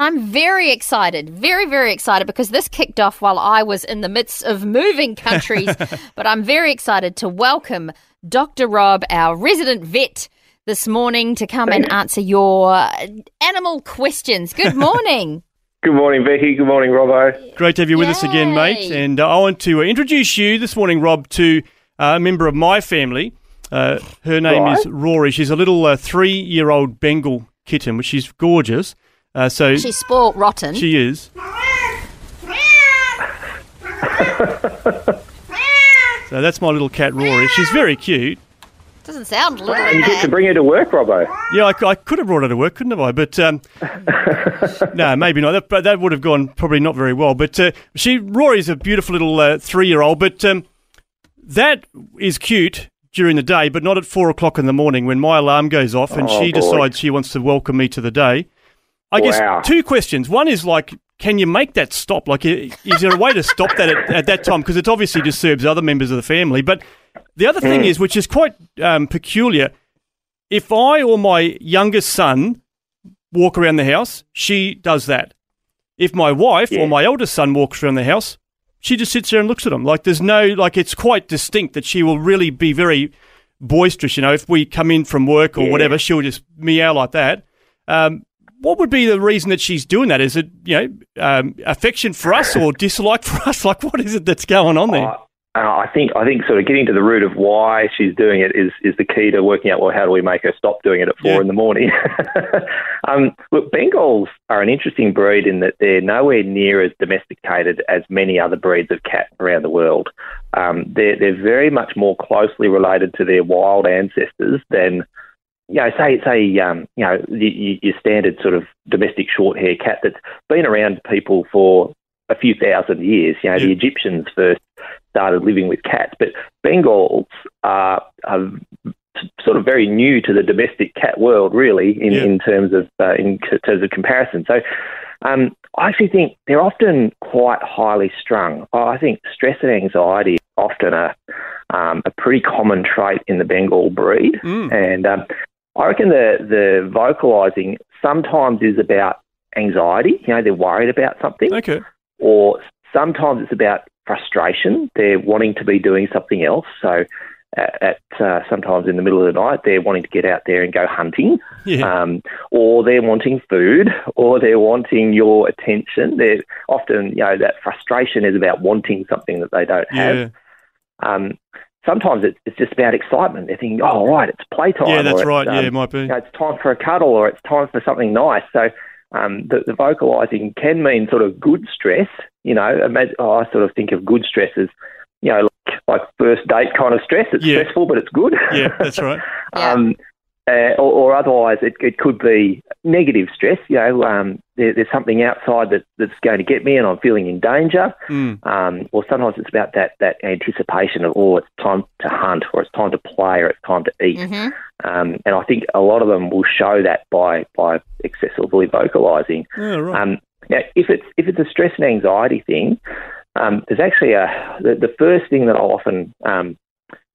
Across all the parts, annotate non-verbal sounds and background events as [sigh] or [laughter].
I'm very excited, very, very excited because this kicked off while I was in the midst of moving countries. [laughs] but I'm very excited to welcome Dr. Rob, our resident vet, this morning to come and answer your animal questions. Good [laughs] morning. Good morning, Becky. Good morning, Robbo. Great to have you with Yay. us again, mate. And uh, I want to introduce you this morning, Rob, to uh, a member of my family. Uh, her name right. is Rory. She's a little uh, three year old Bengal kitten, which is gorgeous. Uh, so she's spoilt rotten. She is. so that's my little cat Rory. She's very cute. Doesn't sound little. Wow, you get to bring her to work, Robbo. Yeah, I, I, could have brought her to work, couldn't have I? But um, [laughs] no, maybe not. That, that would have gone probably not very well. But uh, she, Rory's a beautiful little uh, three-year-old. But um, that is cute during the day, but not at four o'clock in the morning when my alarm goes off and oh, she boy. decides she wants to welcome me to the day. I guess wow. two questions. One is like, can you make that stop? Like, is there a way to stop that at, at that time? Because it obviously disturbs other members of the family. But the other thing mm. is, which is quite um, peculiar, if I or my youngest son walk around the house, she does that. If my wife yeah. or my eldest son walks around the house, she just sits there and looks at them. Like there's no, like it's quite distinct that she will really be very boisterous. You know, if we come in from work or yeah. whatever, she'll just meow like that. Um, what would be the reason that she's doing that? Is it you know um, affection for us or [laughs] dislike for us? Like what is it that's going on there? Uh, I think I think sort of getting to the root of why she's doing it is is the key to working out well how do we make her stop doing it at four yeah. in the morning. [laughs] um, look, Bengals are an interesting breed in that they're nowhere near as domesticated as many other breeds of cat around the world. Um, they're they're very much more closely related to their wild ancestors than you know, say say um, you know your standard sort of domestic short hair cat that's been around people for a few thousand years. You know, yeah. the Egyptians first started living with cats, but Bengals are, are sort of very new to the domestic cat world, really, in, yeah. in terms of uh, in terms of comparison. So. Um, I actually think they're often quite highly strung. I think stress and anxiety often a, um, a pretty common trait in the Bengal breed. Mm. And um, I reckon the the vocalizing sometimes is about anxiety. You know, they're worried about something. Okay. Or sometimes it's about frustration. They're wanting to be doing something else. So at, at uh, sometimes in the middle of the night, they're wanting to get out there and go hunting, yeah. um, or they're wanting food, [laughs] or they're wanting your attention. They're often, you know, that frustration is about wanting something that they don't have. Yeah. Um, sometimes it's, it's just about excitement. They're thinking, oh, right, it's playtime. Yeah, that's right. Um, yeah, it might be. You know, it's time for a cuddle or it's time for something nice. So um, the, the vocalising can mean sort of good stress. You know, imagine, oh, I sort of think of good stress as, you know, like, like first date kind of stress. It's yeah. stressful, but it's good. Yeah, that's [laughs] right. um, uh, or, or, otherwise it, it, could be negative stress. You know, um, there, there's something outside that, that's going to get me, and I'm feeling in danger. Mm. Um, or sometimes it's about that that anticipation of oh, it's time to hunt, or it's time to play, or it's time to eat. Mm-hmm. Um, and I think a lot of them will show that by by excessively vocalising. Oh, right. Um, now, if it's if it's a stress and anxiety thing, um, there's actually a the, the, first thing that I'll often um,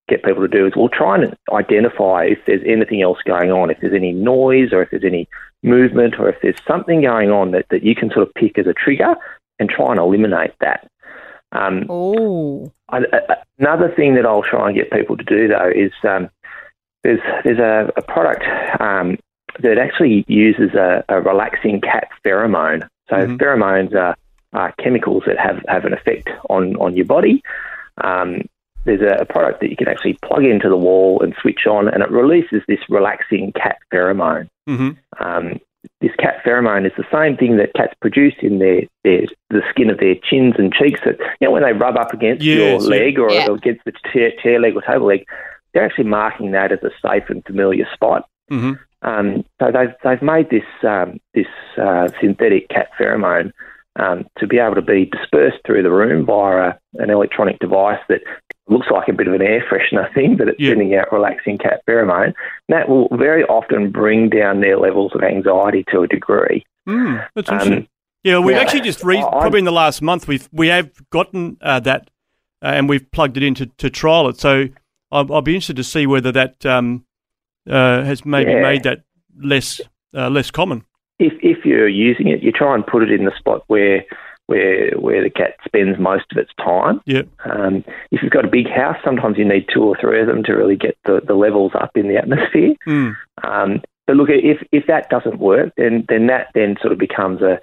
get people to do is we'll try and identify if there's anything else going on, if there's any noise or if there's any movement or if there's something going on that, that you can sort of pick as a trigger and try and eliminate that. Um, oh. Another thing that I'll try and get people to do though is um, there's there's a, a product um, that actually uses a, a, relaxing cat pheromone. So mm-hmm. pheromones are, are, chemicals that have, have an effect on, on your body. Um, there's a, a, product that you can actually plug into the wall and switch on, and it releases this relaxing cat pheromone. Mm-hmm. Um, this cat pheromone is the same thing that cats produce in their, their the skin of their chins and cheeks. That you know when they rub up against yes, your leg or yeah. against the chair, chair leg or table leg, they're actually marking that as a safe and familiar spot. Mm-hmm. Um, so they've they've made this um, this uh, synthetic cat pheromone um, to be able to be dispersed through the room via a, an electronic device that looks like a bit of an air freshener thing, but it's Yeah. sending out relaxing cat pheromone. That will very often bring down their levels of anxiety to a degree. Mm, that's Um, interesting. yeah, we've yeah, actually just re- probably in the last month we've we have gotten uh, that uh, and we've plugged it in to, to trial it. So I'll, I'll be interested to see whether that um, uh, has maybe Yeah. made that less uh, less common. If if you're using it, you try and put it in the spot where where where the cat spends most of its time. Yeah. Um, if you've got a big house, sometimes you need two or three of them to really get the, the levels up in the atmosphere. Mm. Um, but look, if if that doesn't work, then then that then sort of becomes a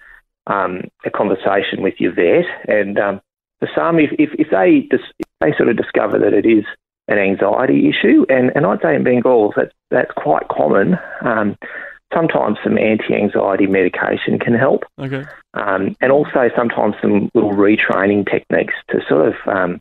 um, a conversation with your vet. And um, for some, if if, if they dis- if they sort of discover that it is an anxiety issue, and, and I'd say in Bengals that's that's quite common. Sometimes some anti-anxiety medication can help. Okay. Um, and also sometimes some little retraining techniques to sort of um,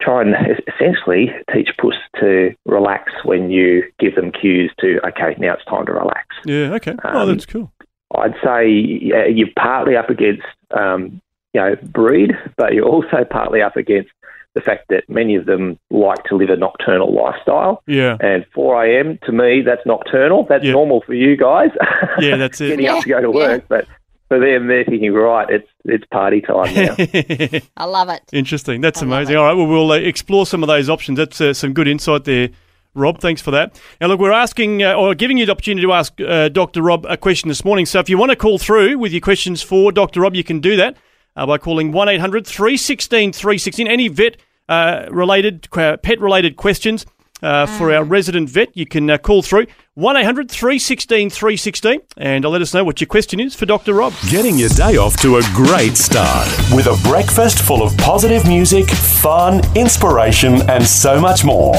try and essentially teach puss to relax when you give them cues to, okay, now it's time to relax. Yeah. Okay. oh, Um, that's cool. I'd say you're partly up against, um, you know, breed, but you're also partly up against the fact that many of them like to live a nocturnal lifestyle. Yeah. And 4 a.m. to me, that's nocturnal. That's Yeah. normal for you guys. Yeah, that's it. [laughs] Getting up to go to Yeah, work, but for them, they're thinking, right, it's it's party time now. [laughs] I love it. Interesting. That's I amazing. All right. Well, we'll uh, explore some of those options. That's uh, some good insight there, Rob. Thanks for that. Now, look, we're asking uh, or giving you the opportunity to ask uh, Dr. Rob a question this morning. So if you want to call through with your questions for Dr. Rob, you can do that uh, by calling 1 800 316 316. Any vet uh, related, uh, pet related questions. Uh, for our resident vet, you can uh, call through 1 800 316 316 and let us know what your question is for Dr. Rob. Getting your day off to a great start with a breakfast full of positive music, fun, inspiration, and so much more.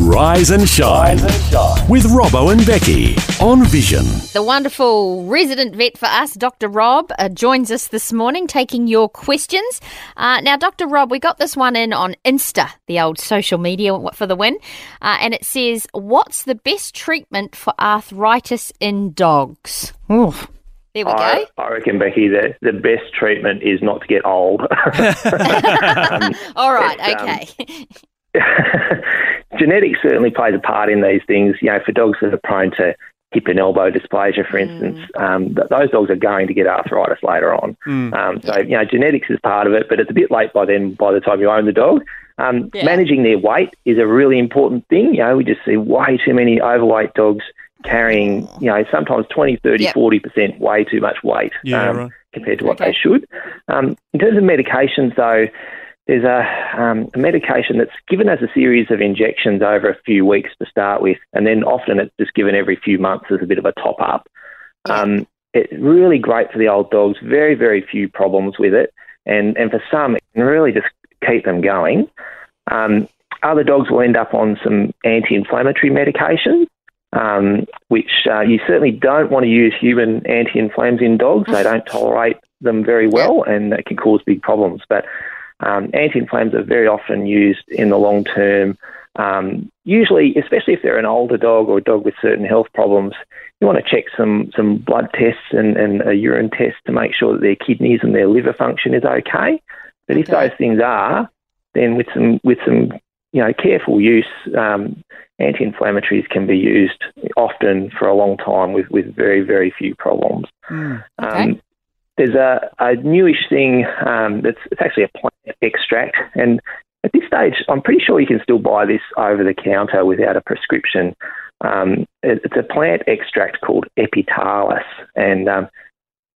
Rise and shine with Robbo and Becky on Vision. The wonderful resident vet for us, Dr. Rob, uh, joins us this morning taking your questions. Uh, now, Dr. Rob, we got this one in on Insta, the old social media for the win, uh, and it says, What's the best treatment for arthritis in dogs? Oof. There we I, go. I reckon, Becky, that the best treatment is not to get old. [laughs] [laughs] All right, it's, um, okay. [laughs] Genetics certainly plays a part in these things. You know, for dogs that are prone to hip and elbow dysplasia, for instance, um, th- those dogs are going to get arthritis later on. Um, so, you know, genetics is part of it, but it's a bit late by then, by the time you own the dog. Um, Yeah. Managing their weight is a really important thing. You know, we just see way too many overweight dogs carrying, you know, sometimes 20, 30, Yep. 40% way too much weight Yeah, um, right. compared to what Okay. they should. Um, in terms of medications, though, there's a, um, a medication that's given as a series of injections over a few weeks to start with, and then often it's just given every few months as a bit of a top up. Um, it's really great for the old dogs. Very, very few problems with it, and and for some, it can really just keep them going. Um, other dogs will end up on some anti-inflammatory medication, um, which uh, you certainly don't want to use human anti-inflams in dogs. They don't tolerate them very well, and that can cause big problems. But um, anti-inflams are very often used in the long term. Um, usually, especially if they're an older dog or a dog with certain health problems, you want to check some, some blood tests and, and a urine test to make sure that their kidneys and their liver function is okay. But if Okay. those things are, then with some with some you know careful use, um, anti-inflammatories can be used often for a long time with, with very very few problems. Okay. Um, there's a, a newish thing um, that's it's actually a plant extract, and at this stage, I'm pretty sure you can still buy this over the counter without a prescription. Um, it, it's a plant extract called Epitalis, and um,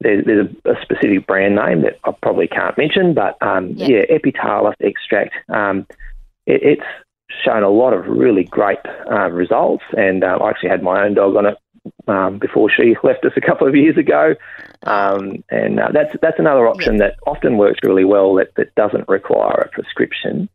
there's, there's a, a specific brand name that I probably can't mention, but um, Yeah. yeah, Epitalis extract. Um, it, it's shown a lot of really great uh, results, and uh, I actually had my own dog on it um, before she [laughs] left us a couple of years ago. Um, and uh, that's that's another option that often works really well that, that doesn't require a prescription.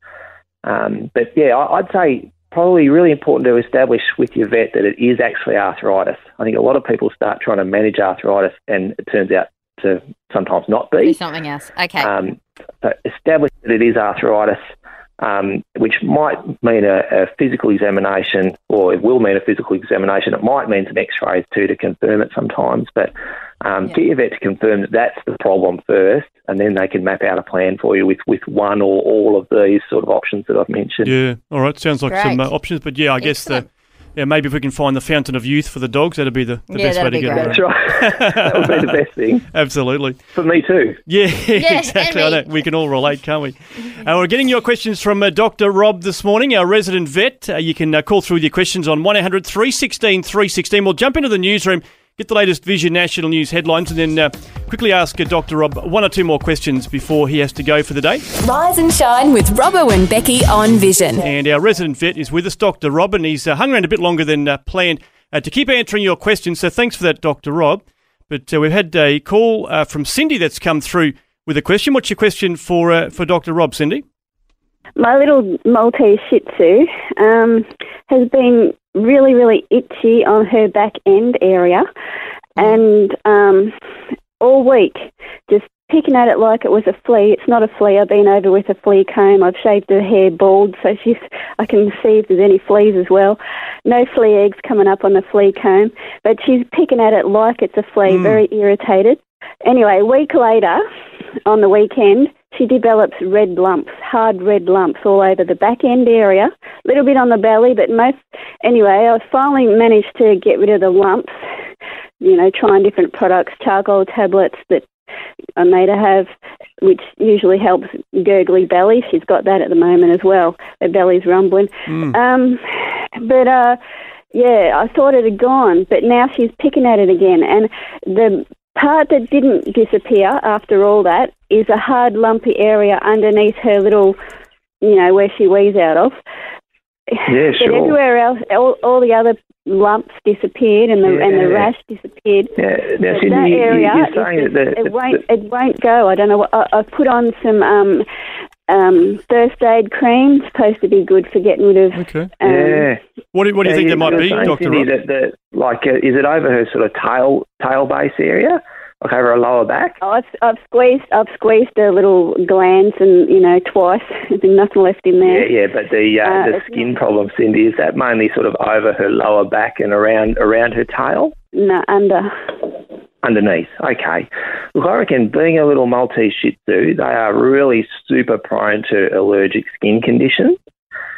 Um, but yeah, I, I'd say probably really important to establish with your vet that it is actually arthritis. I think a lot of people start trying to manage arthritis, and it turns out to sometimes not be. something else. Okay. Um, so establish that it is arthritis. um, which might mean a, a, physical examination, or it will mean a physical examination. It might mean some X-rays too to confirm it sometimes, but um, yeah. get your vet to confirm that that's the problem first, and then they can map out a plan for you with, with one or all of these sort of options that I've mentioned. Yeah, all right, sounds like Great. some uh, options, but yeah, I guess the yeah, maybe if we can find the fountain of youth for the dogs, that'd be the, the yeah, best way to get great. That's right. [laughs] that would be the best thing. [laughs] Absolutely. For me too. Yeah, [laughs] yeah exactly. I know. We can all relate, can't we? uh, we're getting your questions from uh, Dr. Rob this morning, our resident vet. Uh, you can uh, call through with your questions on 1800 316 316. We'll jump into the newsroom get the latest Vision National News headlines, and then uh, quickly ask uh, Dr. Rob one or two more questions before he has to go for the day. Rise and shine with Robbo and Becky on Vision. And our resident vet is with us, Dr. Rob, and he's uh, hung around a bit longer than uh, planned uh, to keep answering your questions. So thanks for that, Dr. Rob. But uh, we've had a call from Cindy that's come through with a question. What's your question for for Dr. Rob, Cindy? My little Maltese Shih Tzu um, has been really, really itchy on her back end area, and um, all week just picking at it like it was a flea. It's not a flea. I've been over with a flea comb. I've shaved her hair bald, so she's. I can see if there's any fleas as well. No flea eggs coming up on the flea comb, but she's picking at it like it's a flea. Mm. Very irritated. Anyway, a week later, on the weekend, she develops red lumps, hard red lumps all over the back end area, a little bit on the belly, but most, anyway, I finally managed to get rid of the lumps, you know, trying different products, charcoal tablets that I made her have, which usually helps gurgly belly. She's got that at the moment as well. Her belly's rumbling. Mm. Um, but, uh, yeah, I thought it had gone, but now she's picking at it again. And the part that didn't disappear after all that is a hard, lumpy area underneath her little, you know, where she wheezes out of. Yeah, [laughs] sure. But everywhere else, all, all the other lumps disappeared and the yeah. and the rash disappeared. Yeah, now, Cindy, that area, you're saying that it won't it won't go. I don't know. What, I, I've put on some um, um, first aid cream. supposed to be good for getting rid of. Okay. Um, yeah. What do, what do you think it might be, Doctor? That, that, like, uh, is it over her sort of tail tail base area? Like over her lower back. Oh, I've, I've squeezed I've squeezed a little glands and you know twice. [laughs] There's been nothing left in there. Yeah, yeah, but the uh, uh, the skin not... problem, Cindy, is that mainly sort of over her lower back and around around her tail? No, under. Underneath, okay. Look, I reckon being a little Maltese Shih Tzu, they are really super prone to allergic skin conditions,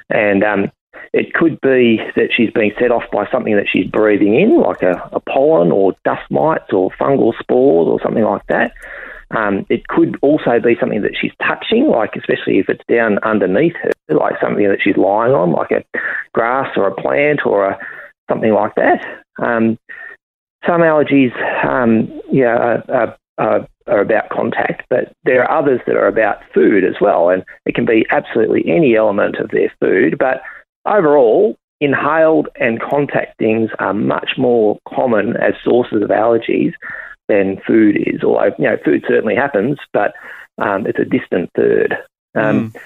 and um, it could be that she's being set off by something that she's breathing in, like a, a pollen or dust mites or fungal spores or something like that. Um, it could also be something that she's touching, like especially if it's down underneath her, like something that she's lying on, like a grass or a plant or a, something like that. Um, some allergies, um, yeah, are, are, are, about contact, but there are others that are about food as well, and it can be absolutely any element of their food, but Overall, inhaled and contact things are much more common as sources of allergies than food is. Although you know, food certainly happens, but um, it's a distant third. Um, mm.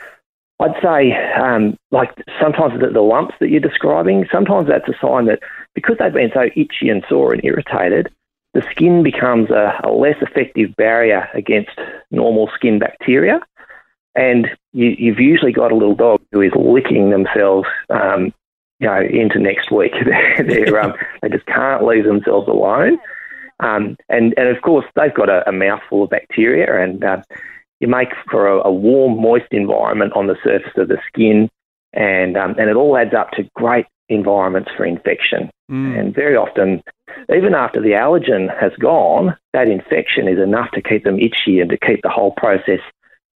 I'd say, um, like sometimes the, the, lumps that you're describing, sometimes that's a sign that because they've been so itchy and sore and irritated, the skin becomes a, a less effective barrier against normal skin bacteria. And you, have usually got a little dog who is licking themselves, um, you know, into next week. [laughs] they're, um, they just can't leave themselves alone. Um, and, and of course, they've got a, a mouthful of bacteria, and uh, you make for a, a, warm, moist environment on the surface of the skin, and um, and it all adds up to great environments for infection. Mm. And very often, even after the allergen has gone, that infection is enough to keep them itchy and to keep the whole process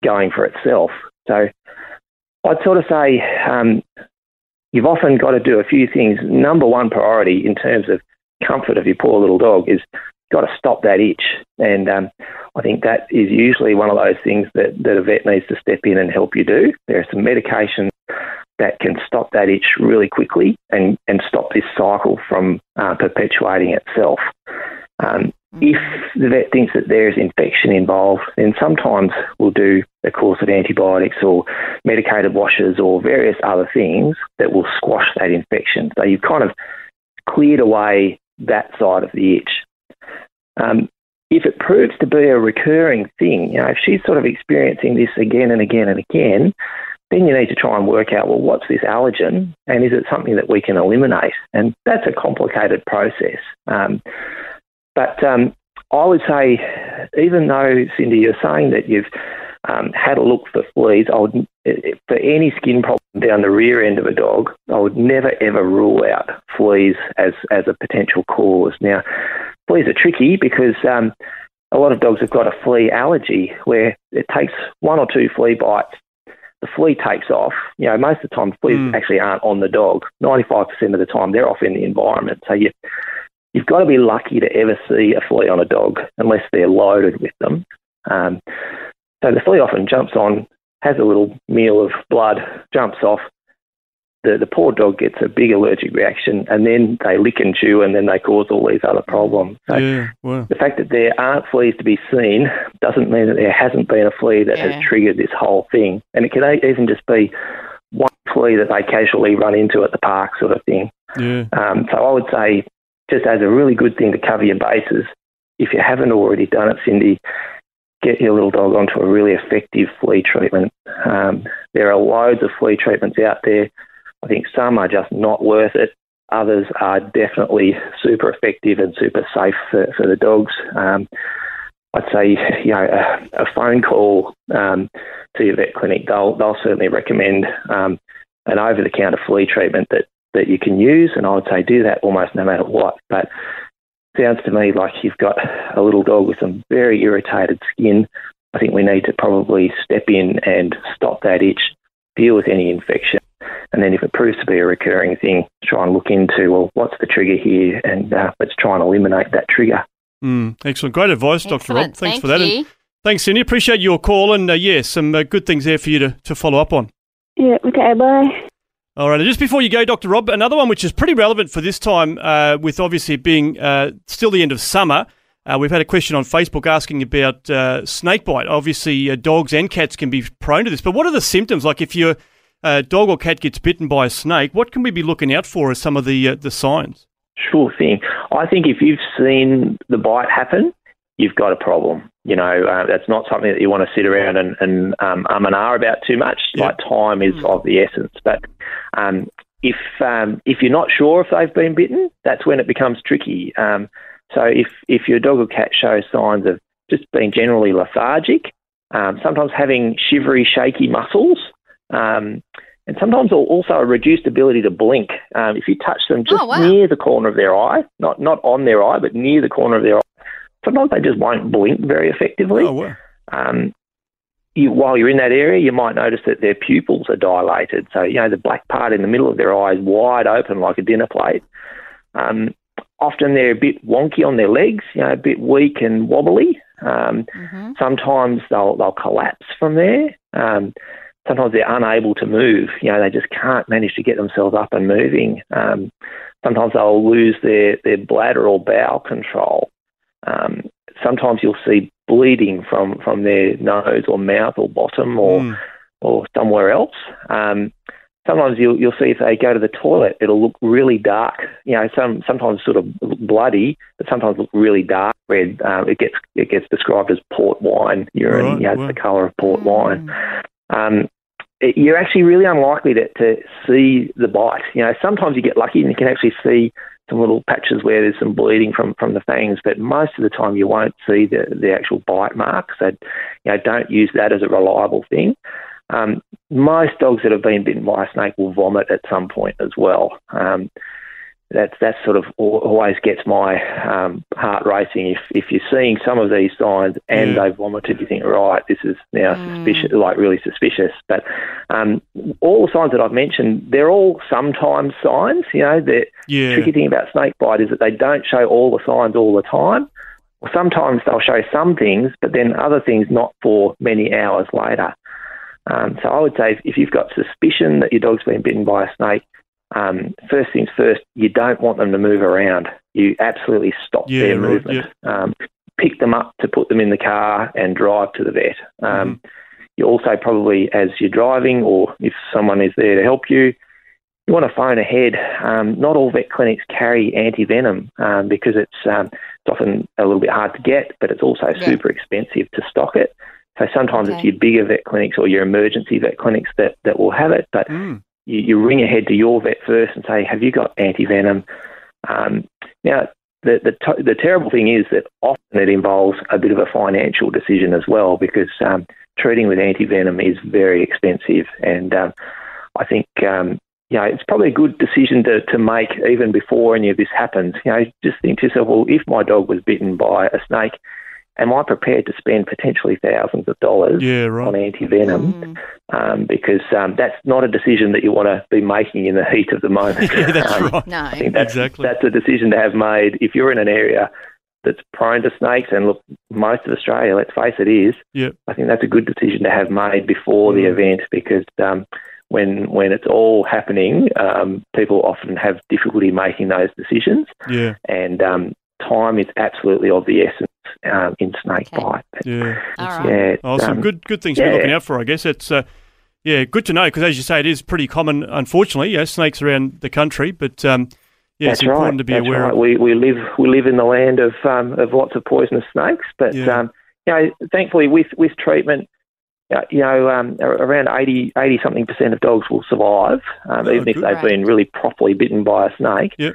going for itself. So I'd sort of say um, you've often got to do a few things. Number one priority in terms of comfort of your poor little dog is got to stop that itch. And um, I think that is usually one of those things that, that a vet needs to step in and help you do. There are some medications that can stop that itch really quickly and, and stop this cycle from uh, perpetuating itself. Um, if the vet thinks that there is infection involved, then sometimes we'll do a course of antibiotics or medicated washes or various other things that will squash that infection. So you've kind of cleared away that side of the itch. Um, if it proves to be a recurring thing, you know, if she's sort of experiencing this again and again and again, then you need to try and work out, well, what's this allergen and is it something that we can eliminate? And that's a complicated process. Um, but um, I would say, even though, Cindy, you're saying that you've um, had a look for fleas, I would, for any skin problem down the rear end of a dog, I would never ever rule out fleas as, as a potential cause. Now, fleas are tricky because um, a lot of dogs have got a flea allergy where it takes one or two flea bites the flea takes off. You know, most of the time, fleas mm. actually aren't on the dog. 95% of the time, they're off in the environment. So you, you've got to be lucky to ever see a flea on a dog unless they're loaded with them. Um, so the flea often jumps on, has a little meal of blood, jumps off, the, the poor dog gets a big allergic reaction and then they lick and chew and then they cause all these other problems. So yeah, wow. the fact that there aren't fleas to be seen doesn't mean that there hasn't been a flea that yeah. has triggered this whole thing. And it can even just be one flea that they casually run into at the park sort of thing. Yeah. Um, so I would say just as a really good thing to cover your bases, if you haven't already done it, Cindy, get your little dog onto a really effective flea treatment. Um, there are loads of flea treatments out there. I think some are just not worth it. Others are definitely super effective and super safe for, for the dogs. Um, I'd say, you know, a, a phone call um, to your vet clinic, they'll, they'll certainly recommend um, an over the counter flea treatment that, that you can use. And I would say do that almost no matter what. But sounds to me like you've got a little dog with some very irritated skin. I think we need to probably step in and stop that itch, deal with any infection, and then if it proves to be a recurring thing, try and look into, well, what's the trigger here? And uh, let's try and eliminate that trigger. Mm, excellent. Great advice, excellent. Dr. Rob. Thanks Thank for that. You. And thanks, Cindy. Appreciate your call. And uh, yeah, some uh, good things there for you to, to follow up on. Yeah, okay, bye. All right, just before you go, Dr. Rob, another one which is pretty relevant for this time, uh, with obviously being uh, still the end of summer. Uh, we've had a question on Facebook asking about uh, snakebite. Obviously, uh, dogs and cats can be prone to this, but what are the symptoms? Like if your uh, dog or cat gets bitten by a snake, what can we be looking out for as some of the the signs? Sure thing. I think if you've seen the bite happen, you've got a problem. You know, uh, that's not something that you want to sit around and, and um, um and ah about too much. Like time is of the essence. But um, if um, if you're not sure if they've been bitten, that's when it becomes tricky. Um, so if if your dog or cat shows signs of just being generally lethargic, um, sometimes having shivery, shaky muscles, um, and sometimes also a reduced ability to blink. Um, if you touch them just oh, wow. near the corner of their eye, not not on their eye, but near the corner of their eye, sometimes they just won't blink very effectively. Oh, wow. Um, you, while you're in that area, you might notice that their pupils are dilated. So, you know, the black part in the middle of their eye is wide open like a dinner plate. Um, often they're a bit wonky on their legs, you know, a bit weak and wobbly. Um, mm-hmm. Sometimes they'll, they'll collapse from there. Um, sometimes they're unable to move. You know, they just can't manage to get themselves up and moving. Um, sometimes they'll lose their, their bladder or bowel control. Um, sometimes you'll see bleeding from, from their nose or mouth or bottom or Mm. or somewhere else. Um, sometimes you'll you'll see if they go to the toilet, it'll look really dark. You know, some sometimes sort of bloody, but sometimes look really dark red. Um, it gets it gets described as port wine urine. Right, you know, it's wow. the colour of port wine. Um, it- you're actually really unlikely to, to see the bite. You know, sometimes you get lucky and you can actually see some little patches where there's some bleeding from, from the fangs, but most of the time you won't see the, the actual bite mark. So, you know, don't use that as a reliable thing. Um, most dogs that have been bitten by a snake will vomit at some point as well. Um, that's that sort of always gets my um, heart racing. If if you're seeing some of these signs and Yeah. they've vomited, you think, right, this is now Mm. suspicious, like really suspicious. But um, all the signs that I've mentioned, they're all sometimes signs. You know, the Yeah. tricky thing about snake bite is that they don't show all the signs all the time. Well, sometimes they'll show some things, but then other things not for many hours later. Um, so I would say if, if you've got suspicion that your dog's been bitten by a snake, um, first things first, you don't want them to move around. You absolutely stop Yeah, their right, movement. Um, pick them up to put them in the car and drive to the vet. Um, You also probably, as you're driving, or if someone is there to help you, you want to phone ahead. Um, not all vet clinics carry anti-venom um, because it's, um, it's often a little bit hard to get, but it's also Yeah. super expensive to stock it. So sometimes Okay. it's your bigger vet clinics or your emergency vet clinics that, that will have it. But Mm. You, you ring ahead to your vet first and say, "Have you got anti-venom?" Um, now, the, the the terrible thing is that often it involves a bit of a financial decision as well because um, treating with anti-venom is very expensive, and um, I think um, you know it's probably a good decision to, to make even before any of this happens. You know, just think to yourself, well, if my dog was bitten by a snake, am I prepared to spend potentially thousands of dollars Yeah, right. on anti-venom? Mm. um, because um, that's not a decision that you want to be making in the heat of the moment. [laughs] Yeah, that's Um, right. No. I think that's, Exactly. that's a decision to have made if you're in an area that's prone to snakes, and look, most of Australia, let's face it, is. Yep. I think that's a good decision to have made before the Mm. event because um, when when it's all happening, um, people often have difficulty making those decisions, Yeah, and um, time is absolutely of the essence um, in snake Okay. bite. yeah. All right. Yeah, it's, Oh, some um, good good things to be looking out for, I guess. It's uh, yeah, good to know because as you say, it is pretty common, unfortunately. Yeah, snakes around the country, but um, yeah, That's it's important right. to be That's aware right. of. We we live we live in the land of um, of lots of poisonous snakes, but Yeah. um, you know, thankfully with with treatment, uh, you know, um, around 80, 80 something percent of dogs will survive, um, Oh, even if they've Right. been really properly bitten by a snake. Yep.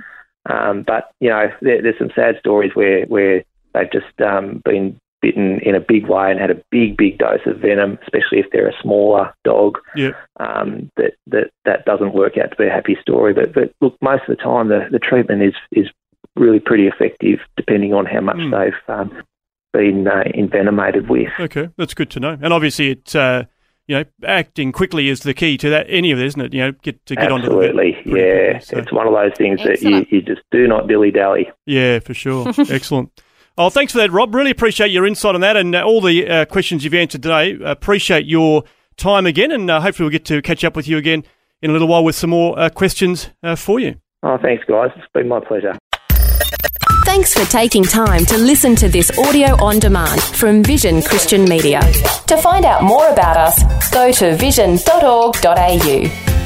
Um, but you know, there, there's some sad stories where where they've just um, been bitten in a big way and had a big big dose of venom, especially if they're a smaller dog Yep. um, that that that doesn't work out to be a happy story. But but look, most of the time the, the treatment is is really pretty effective, depending on how much Mm. they've um, been uh, envenomated with. Okay, that's good to know. And obviously, it uh, you know acting quickly is the key to that. Any of it, isn't it? You know, get to get onto the vet Absolutely, yeah. quickly, so- It's one of those things that you, you just do not dilly dally. Yeah, for sure. [laughs] Excellent. Oh, thanks for that, Rob. Really appreciate your insight on that and uh, all the uh, questions you've answered today. Appreciate your time again, and uh, hopefully we'll get to catch up with you again in a little while with some more uh, questions uh, for you. Oh, thanks, guys. It's been my pleasure. Thanks for taking time to listen to this audio on demand from Vision Christian Media. To find out more about us, go to vision.org.au.